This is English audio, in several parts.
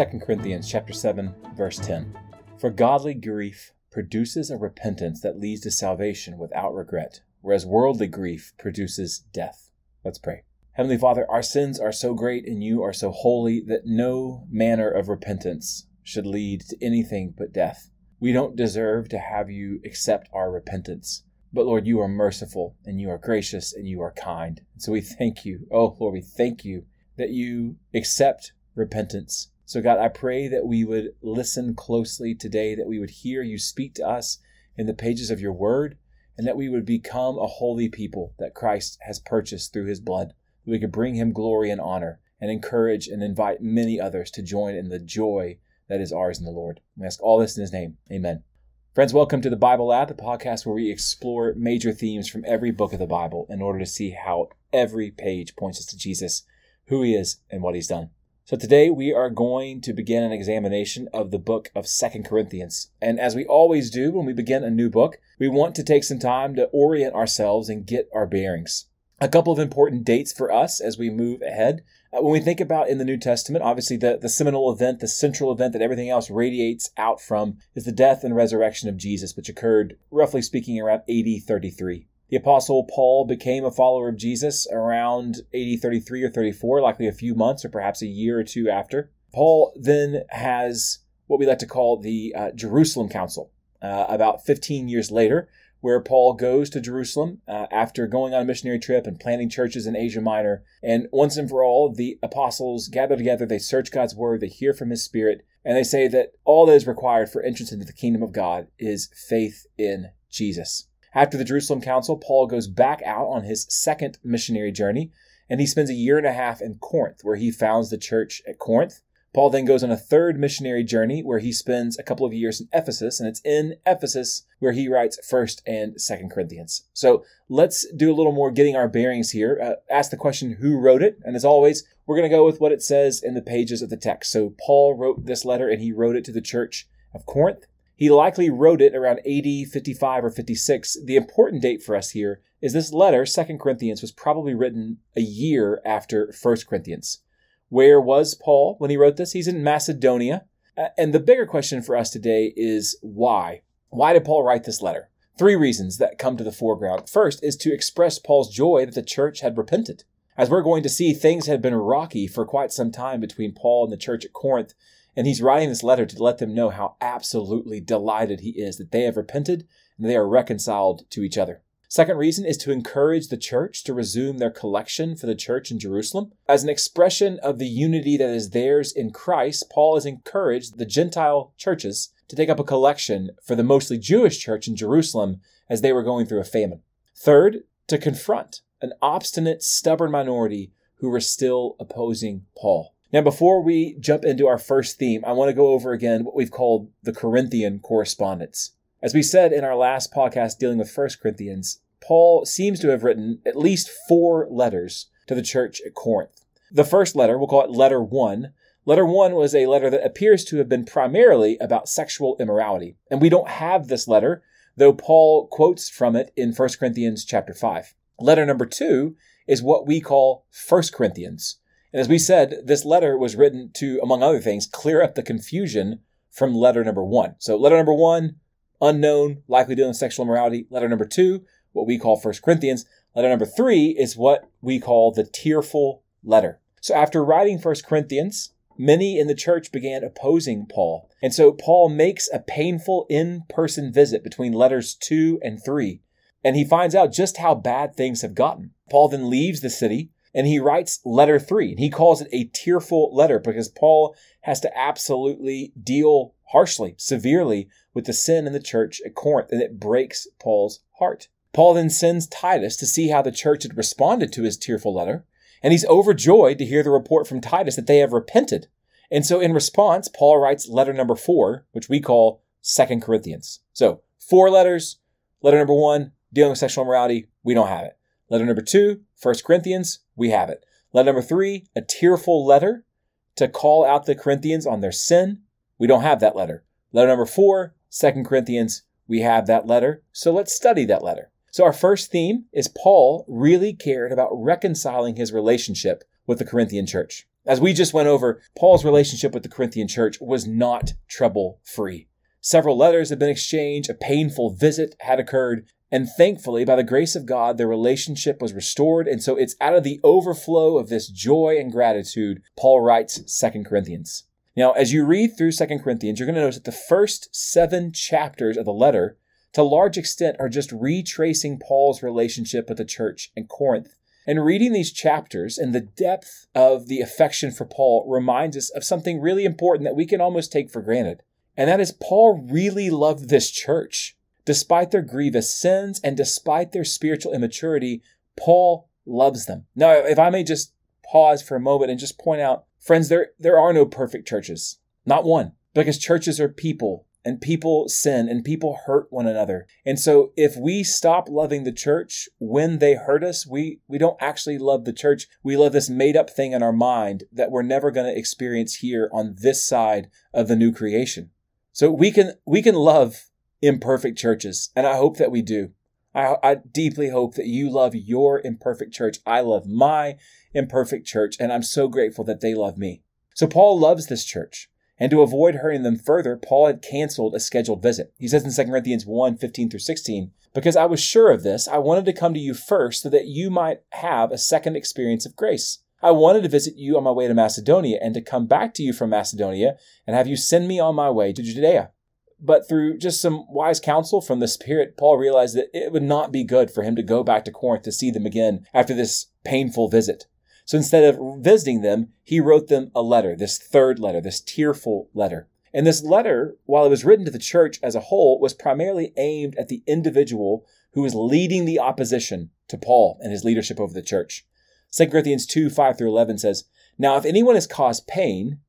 2 Corinthians chapter 7 verse 10. For godly grief produces a repentance that leads to salvation without regret, whereas worldly grief produces death. Let's pray. Heavenly Father, our sins are so great and you are so holy that no manner of repentance should lead to anything but death. We don't deserve to have you accept our repentance. But Lord, you are merciful and you are gracious and you are kind. So we thank you. Oh, Lord, we thank you that you accept repentance. So, God, I pray that we would listen closely today, that we would hear you speak to us in the pages of your word, and that we would become a holy people that Christ has purchased through his blood. That we could bring him glory and honor and encourage and invite many others to join in the joy that is ours in the Lord. We ask all this in his name. Amen. Friends, welcome to the Bible Lab, the podcast where we explore major themes from every book of the Bible in order to see how every page points us to Jesus, who he is, and what he's done. So today we are going to begin an examination of the book of Second Corinthians. And as we always do when we begin a new book, we want to take some time to orient ourselves and get our bearings. A couple of important dates for us as we move ahead. Uh, when we think about in the New Testament, obviously the, the seminal event, the central event that everything else radiates out from is the death and resurrection of Jesus, which occurred, roughly speaking, around AD 33. The Apostle Paul became a follower of Jesus around AD 33 or 34, likely a few months or perhaps a year or two after. Paul then has what we like to call the uh, Jerusalem Council uh, about 15 years later, where Paul goes to Jerusalem uh, after going on a missionary trip and planting churches in Asia Minor. And once and for all, the apostles gather together, they search God's word, they hear from his spirit, and they say that all that is required for entrance into the kingdom of God is faith in Jesus. After the Jerusalem Council, Paul goes back out on his second missionary journey, and he spends a year and a half in Corinth, where he founds the church at Corinth. Paul then goes on a third missionary journey where he spends a couple of years in Ephesus, and it's in Ephesus where he writes 1st and 2nd Corinthians. So let's do a little more getting our bearings here. Uh, ask the question, who wrote it? And as always, we're going to go with what it says in the pages of the text. So Paul wrote this letter, and he wrote it to the church of Corinth. He likely wrote it around AD 55 or 56. The important date for us here is this letter, 2 Corinthians, was probably written a year after 1 Corinthians. Where was Paul when he wrote this? He's in Macedonia. And the bigger question for us today is why? Why did Paul write this letter? Three reasons that come to the foreground. First is to express Paul's joy that the church had repented. As we're going to see, things had been rocky for quite some time between Paul and the church at Corinth, and he's writing this letter to let them know how absolutely delighted he is that they have repented and they are reconciled to each other. Second reason is to encourage the church to resume their collection for the church in Jerusalem. As an expression of the unity that is theirs in Christ, Paul has encouraged the Gentile churches to take up a collection for the mostly Jewish church in Jerusalem as they were going through a famine. Third, to confront an obstinate, stubborn minority who were still opposing Paul. Now, before we jump into our first theme, I want to go over again what we've called the Corinthian correspondence. As we said in our last podcast dealing with 1 Corinthians, Paul seems to have written at least four letters to the church at Corinth. The first letter, we'll call it letter one. Letter one was a letter that appears to have been primarily about sexual immorality. And we don't have this letter, though Paul quotes from it in 1 Corinthians chapter 5. Letter number two is what we call 1 Corinthians. And as we said, this letter was written to, among other things, clear up the confusion from letter number one. So, letter number one, unknown, likely dealing with sexual immorality. Letter number two, what we call First Corinthians. Letter number three is what we call the tearful letter. So, after writing First Corinthians, many in the church began opposing Paul. And so, Paul makes a painful in person visit between letters two and three. And he finds out just how bad things have gotten. Paul then leaves the city and he writes letter three. And he calls it a tearful letter because Paul has to absolutely deal harshly, severely with the sin in the church at Corinth, and it breaks Paul's heart. Paul then sends Titus to see how the church had responded to his tearful letter, and he's overjoyed to hear the report from Titus that they have repented. And so, in response, Paul writes letter number four, which we call Second Corinthians. So, four letters. Letter number one, dealing with sexual immorality, we don't have it. Letter number two, 1 Corinthians, we have it. Letter number three, a tearful letter to call out the Corinthians on their sin. We don't have that letter. Letter number four, 2 Corinthians, we have that letter. So let's study that letter. So our first theme is Paul really cared about reconciling his relationship with the Corinthian church. As we just went over, Paul's relationship with the Corinthian church was not trouble free. Several letters had been exchanged, a painful visit had occurred, and thankfully, by the grace of God, their relationship was restored. And so it's out of the overflow of this joy and gratitude, Paul writes Second Corinthians. Now, as you read through Second Corinthians, you're going to notice that the first seven chapters of the letter, to a large extent, are just retracing Paul's relationship with the church in Corinth. And reading these chapters and the depth of the affection for Paul reminds us of something really important that we can almost take for granted. And that is, Paul really loved this church. Despite their grievous sins and despite their spiritual immaturity, Paul loves them. Now, if I may just pause for a moment and just point out, friends, there, there are no perfect churches. Not one. Because churches are people and people sin and people hurt one another. And so if we stop loving the church when they hurt us, we, we don't actually love the church. We love this made up thing in our mind that we're never going to experience here on this side of the new creation. So we can, we can love imperfect churches. And I hope that we do. I, I, deeply hope that you love your imperfect church. I love my imperfect church, and I'm so grateful that they love me. So Paul loves this church. And to avoid hurting them further, Paul had canceled a scheduled visit. He says in 2 Corinthians 1 15 through 16, Because I was sure of this, I wanted to come to you first so that you might have a second experience of grace. I wanted to visit you on my way to Macedonia and to come back to you from Macedonia and have you send me on my way to Judea. But through just some wise counsel from the Spirit, Paul realized that it would not be good for him to go back to Corinth to see them again after this painful visit. So instead of visiting them, he wrote them a letter, this third letter, this tearful letter. And this letter, while it was written to the church as a whole, was primarily aimed at the individual who was leading the opposition to Paul and his leadership over the church. 2 Corinthians 2 5 through 11 says, Now if anyone has caused pain,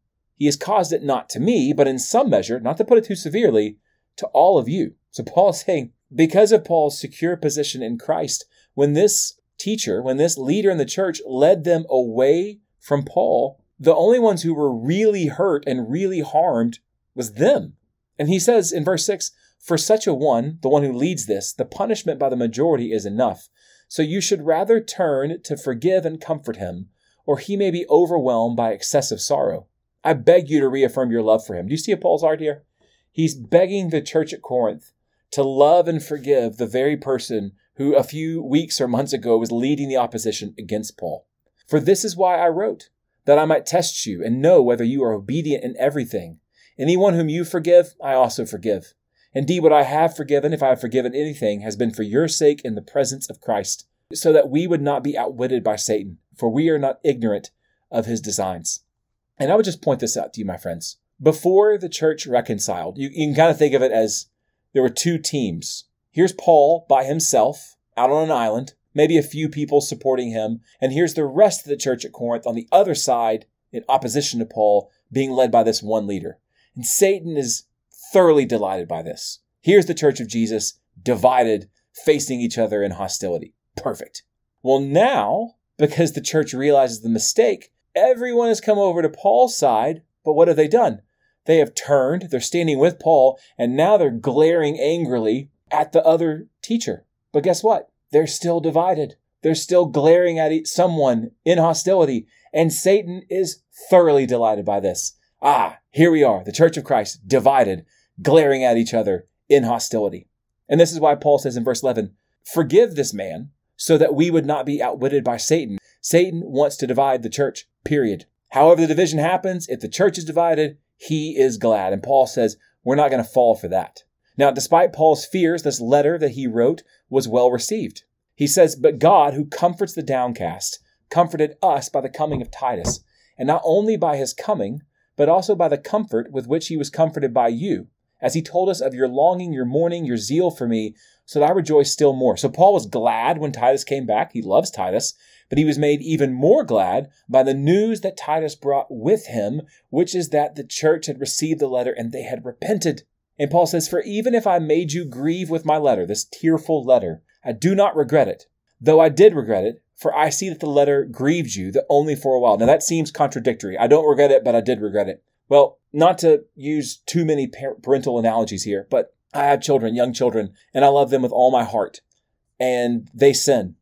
he has caused it not to me, but in some measure, not to put it too severely, to all of you. So Paul is saying, because of Paul's secure position in Christ, when this teacher, when this leader in the church led them away from Paul, the only ones who were really hurt and really harmed was them. And he says in verse 6 For such a one, the one who leads this, the punishment by the majority is enough. So you should rather turn to forgive and comfort him, or he may be overwhelmed by excessive sorrow. I beg you to reaffirm your love for him. Do you see a Paul's heart here? He's begging the church at Corinth to love and forgive the very person who a few weeks or months ago was leading the opposition against Paul. For this is why I wrote, that I might test you and know whether you are obedient in everything. Anyone whom you forgive, I also forgive. Indeed, what I have forgiven, if I have forgiven anything, has been for your sake in the presence of Christ, so that we would not be outwitted by Satan, for we are not ignorant of his designs. And I would just point this out to you, my friends. Before the church reconciled, you, you can kind of think of it as there were two teams. Here's Paul by himself out on an island, maybe a few people supporting him. And here's the rest of the church at Corinth on the other side in opposition to Paul, being led by this one leader. And Satan is thoroughly delighted by this. Here's the church of Jesus divided, facing each other in hostility. Perfect. Well, now, because the church realizes the mistake, Everyone has come over to Paul's side, but what have they done? They have turned, they're standing with Paul, and now they're glaring angrily at the other teacher. But guess what? They're still divided. They're still glaring at someone in hostility, and Satan is thoroughly delighted by this. Ah, here we are, the Church of Christ, divided, glaring at each other in hostility. And this is why Paul says in verse 11, Forgive this man, so that we would not be outwitted by Satan. Satan wants to divide the church, period. However, the division happens, if the church is divided, he is glad. And Paul says, we're not going to fall for that. Now, despite Paul's fears, this letter that he wrote was well received. He says, But God, who comforts the downcast, comforted us by the coming of Titus, and not only by his coming, but also by the comfort with which he was comforted by you, as he told us of your longing, your mourning, your zeal for me, so that I rejoice still more. So Paul was glad when Titus came back. He loves Titus, but he was made even more glad by the news that Titus brought with him, which is that the church had received the letter and they had repented. And Paul says, For even if I made you grieve with my letter, this tearful letter, I do not regret it, though I did regret it, for I see that the letter grieved you, that only for a while. Now that seems contradictory. I don't regret it, but I did regret it. Well, not to use too many parental analogies here, but I have children, young children, and I love them with all my heart. And they sin.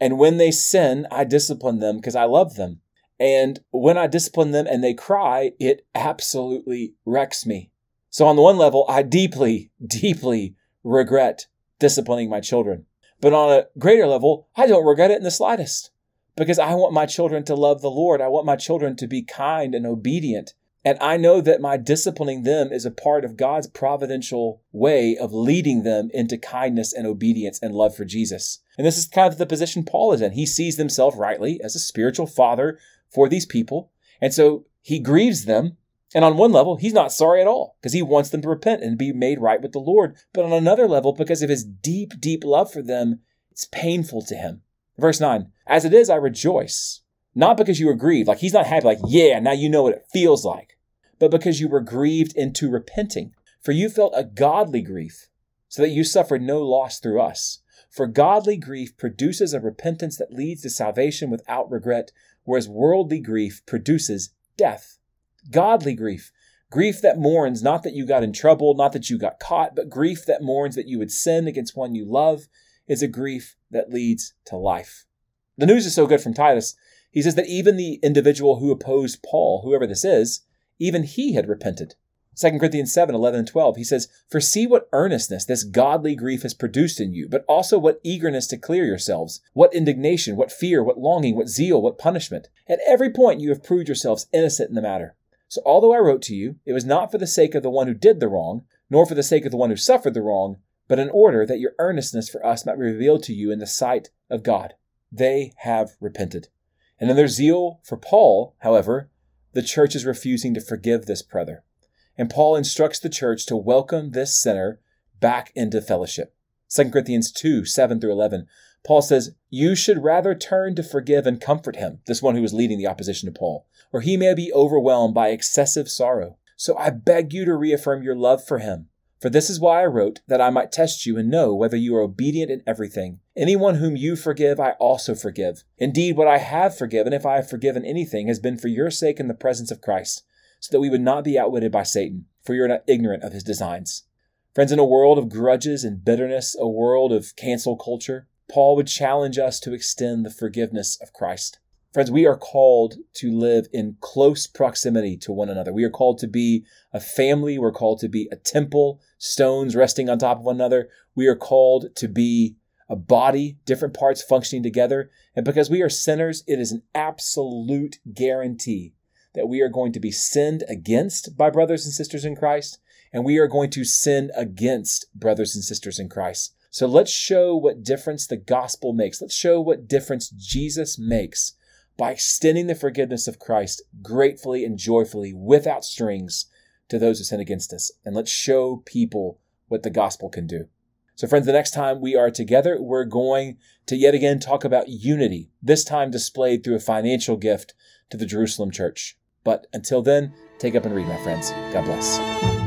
And when they sin, I discipline them because I love them. And when I discipline them and they cry, it absolutely wrecks me. So, on the one level, I deeply, deeply regret disciplining my children. But on a greater level, I don't regret it in the slightest because I want my children to love the Lord. I want my children to be kind and obedient and I know that my disciplining them is a part of God's providential way of leading them into kindness and obedience and love for Jesus. And this is kind of the position Paul is in. He sees himself rightly as a spiritual father for these people. And so he grieves them. And on one level, he's not sorry at all because he wants them to repent and be made right with the Lord. But on another level, because of his deep, deep love for them, it's painful to him. Verse 9 As it is, I rejoice, not because you are grieved. Like he's not happy, like, yeah, now you know what it feels like but because you were grieved into repenting. For you felt a godly grief, so that you suffered no loss through us. For godly grief produces a repentance that leads to salvation without regret, whereas worldly grief produces death. Godly grief. Grief that mourns not that you got in trouble, not that you got caught, but grief that mourns that you would sin against one you love is a grief that leads to life. The news is so good from Titus. He says that even the individual who opposed Paul, whoever this is, even he had repented. 2 Corinthians 7 11 and 12, he says, For see what earnestness this godly grief has produced in you, but also what eagerness to clear yourselves, what indignation, what fear, what longing, what zeal, what punishment. At every point you have proved yourselves innocent in the matter. So although I wrote to you, it was not for the sake of the one who did the wrong, nor for the sake of the one who suffered the wrong, but in order that your earnestness for us might be revealed to you in the sight of God. They have repented. And in their zeal for Paul, however, the church is refusing to forgive this brother. And Paul instructs the church to welcome this sinner back into fellowship. 2 Corinthians 2 7 through 11. Paul says, You should rather turn to forgive and comfort him, this one who was leading the opposition to Paul, or he may be overwhelmed by excessive sorrow. So I beg you to reaffirm your love for him for this is why I wrote, that I might test you and know whether you are obedient in everything. Anyone whom you forgive, I also forgive. Indeed, what I have forgiven, if I have forgiven anything, has been for your sake in the presence of Christ, so that we would not be outwitted by Satan, for you are not ignorant of his designs. Friends, in a world of grudges and bitterness, a world of cancel culture, Paul would challenge us to extend the forgiveness of Christ. Friends, we are called to live in close proximity to one another. We are called to be a family. We're called to be a temple, stones resting on top of one another. We are called to be a body, different parts functioning together. And because we are sinners, it is an absolute guarantee that we are going to be sinned against by brothers and sisters in Christ, and we are going to sin against brothers and sisters in Christ. So let's show what difference the gospel makes. Let's show what difference Jesus makes by extending the forgiveness of Christ gratefully and joyfully without strings to those who sin against us. And let's show people what the gospel can do. So, friends, the next time we are together, we're going to yet again talk about unity, this time displayed through a financial gift to the Jerusalem church. But until then, take up and read, my friends. God bless.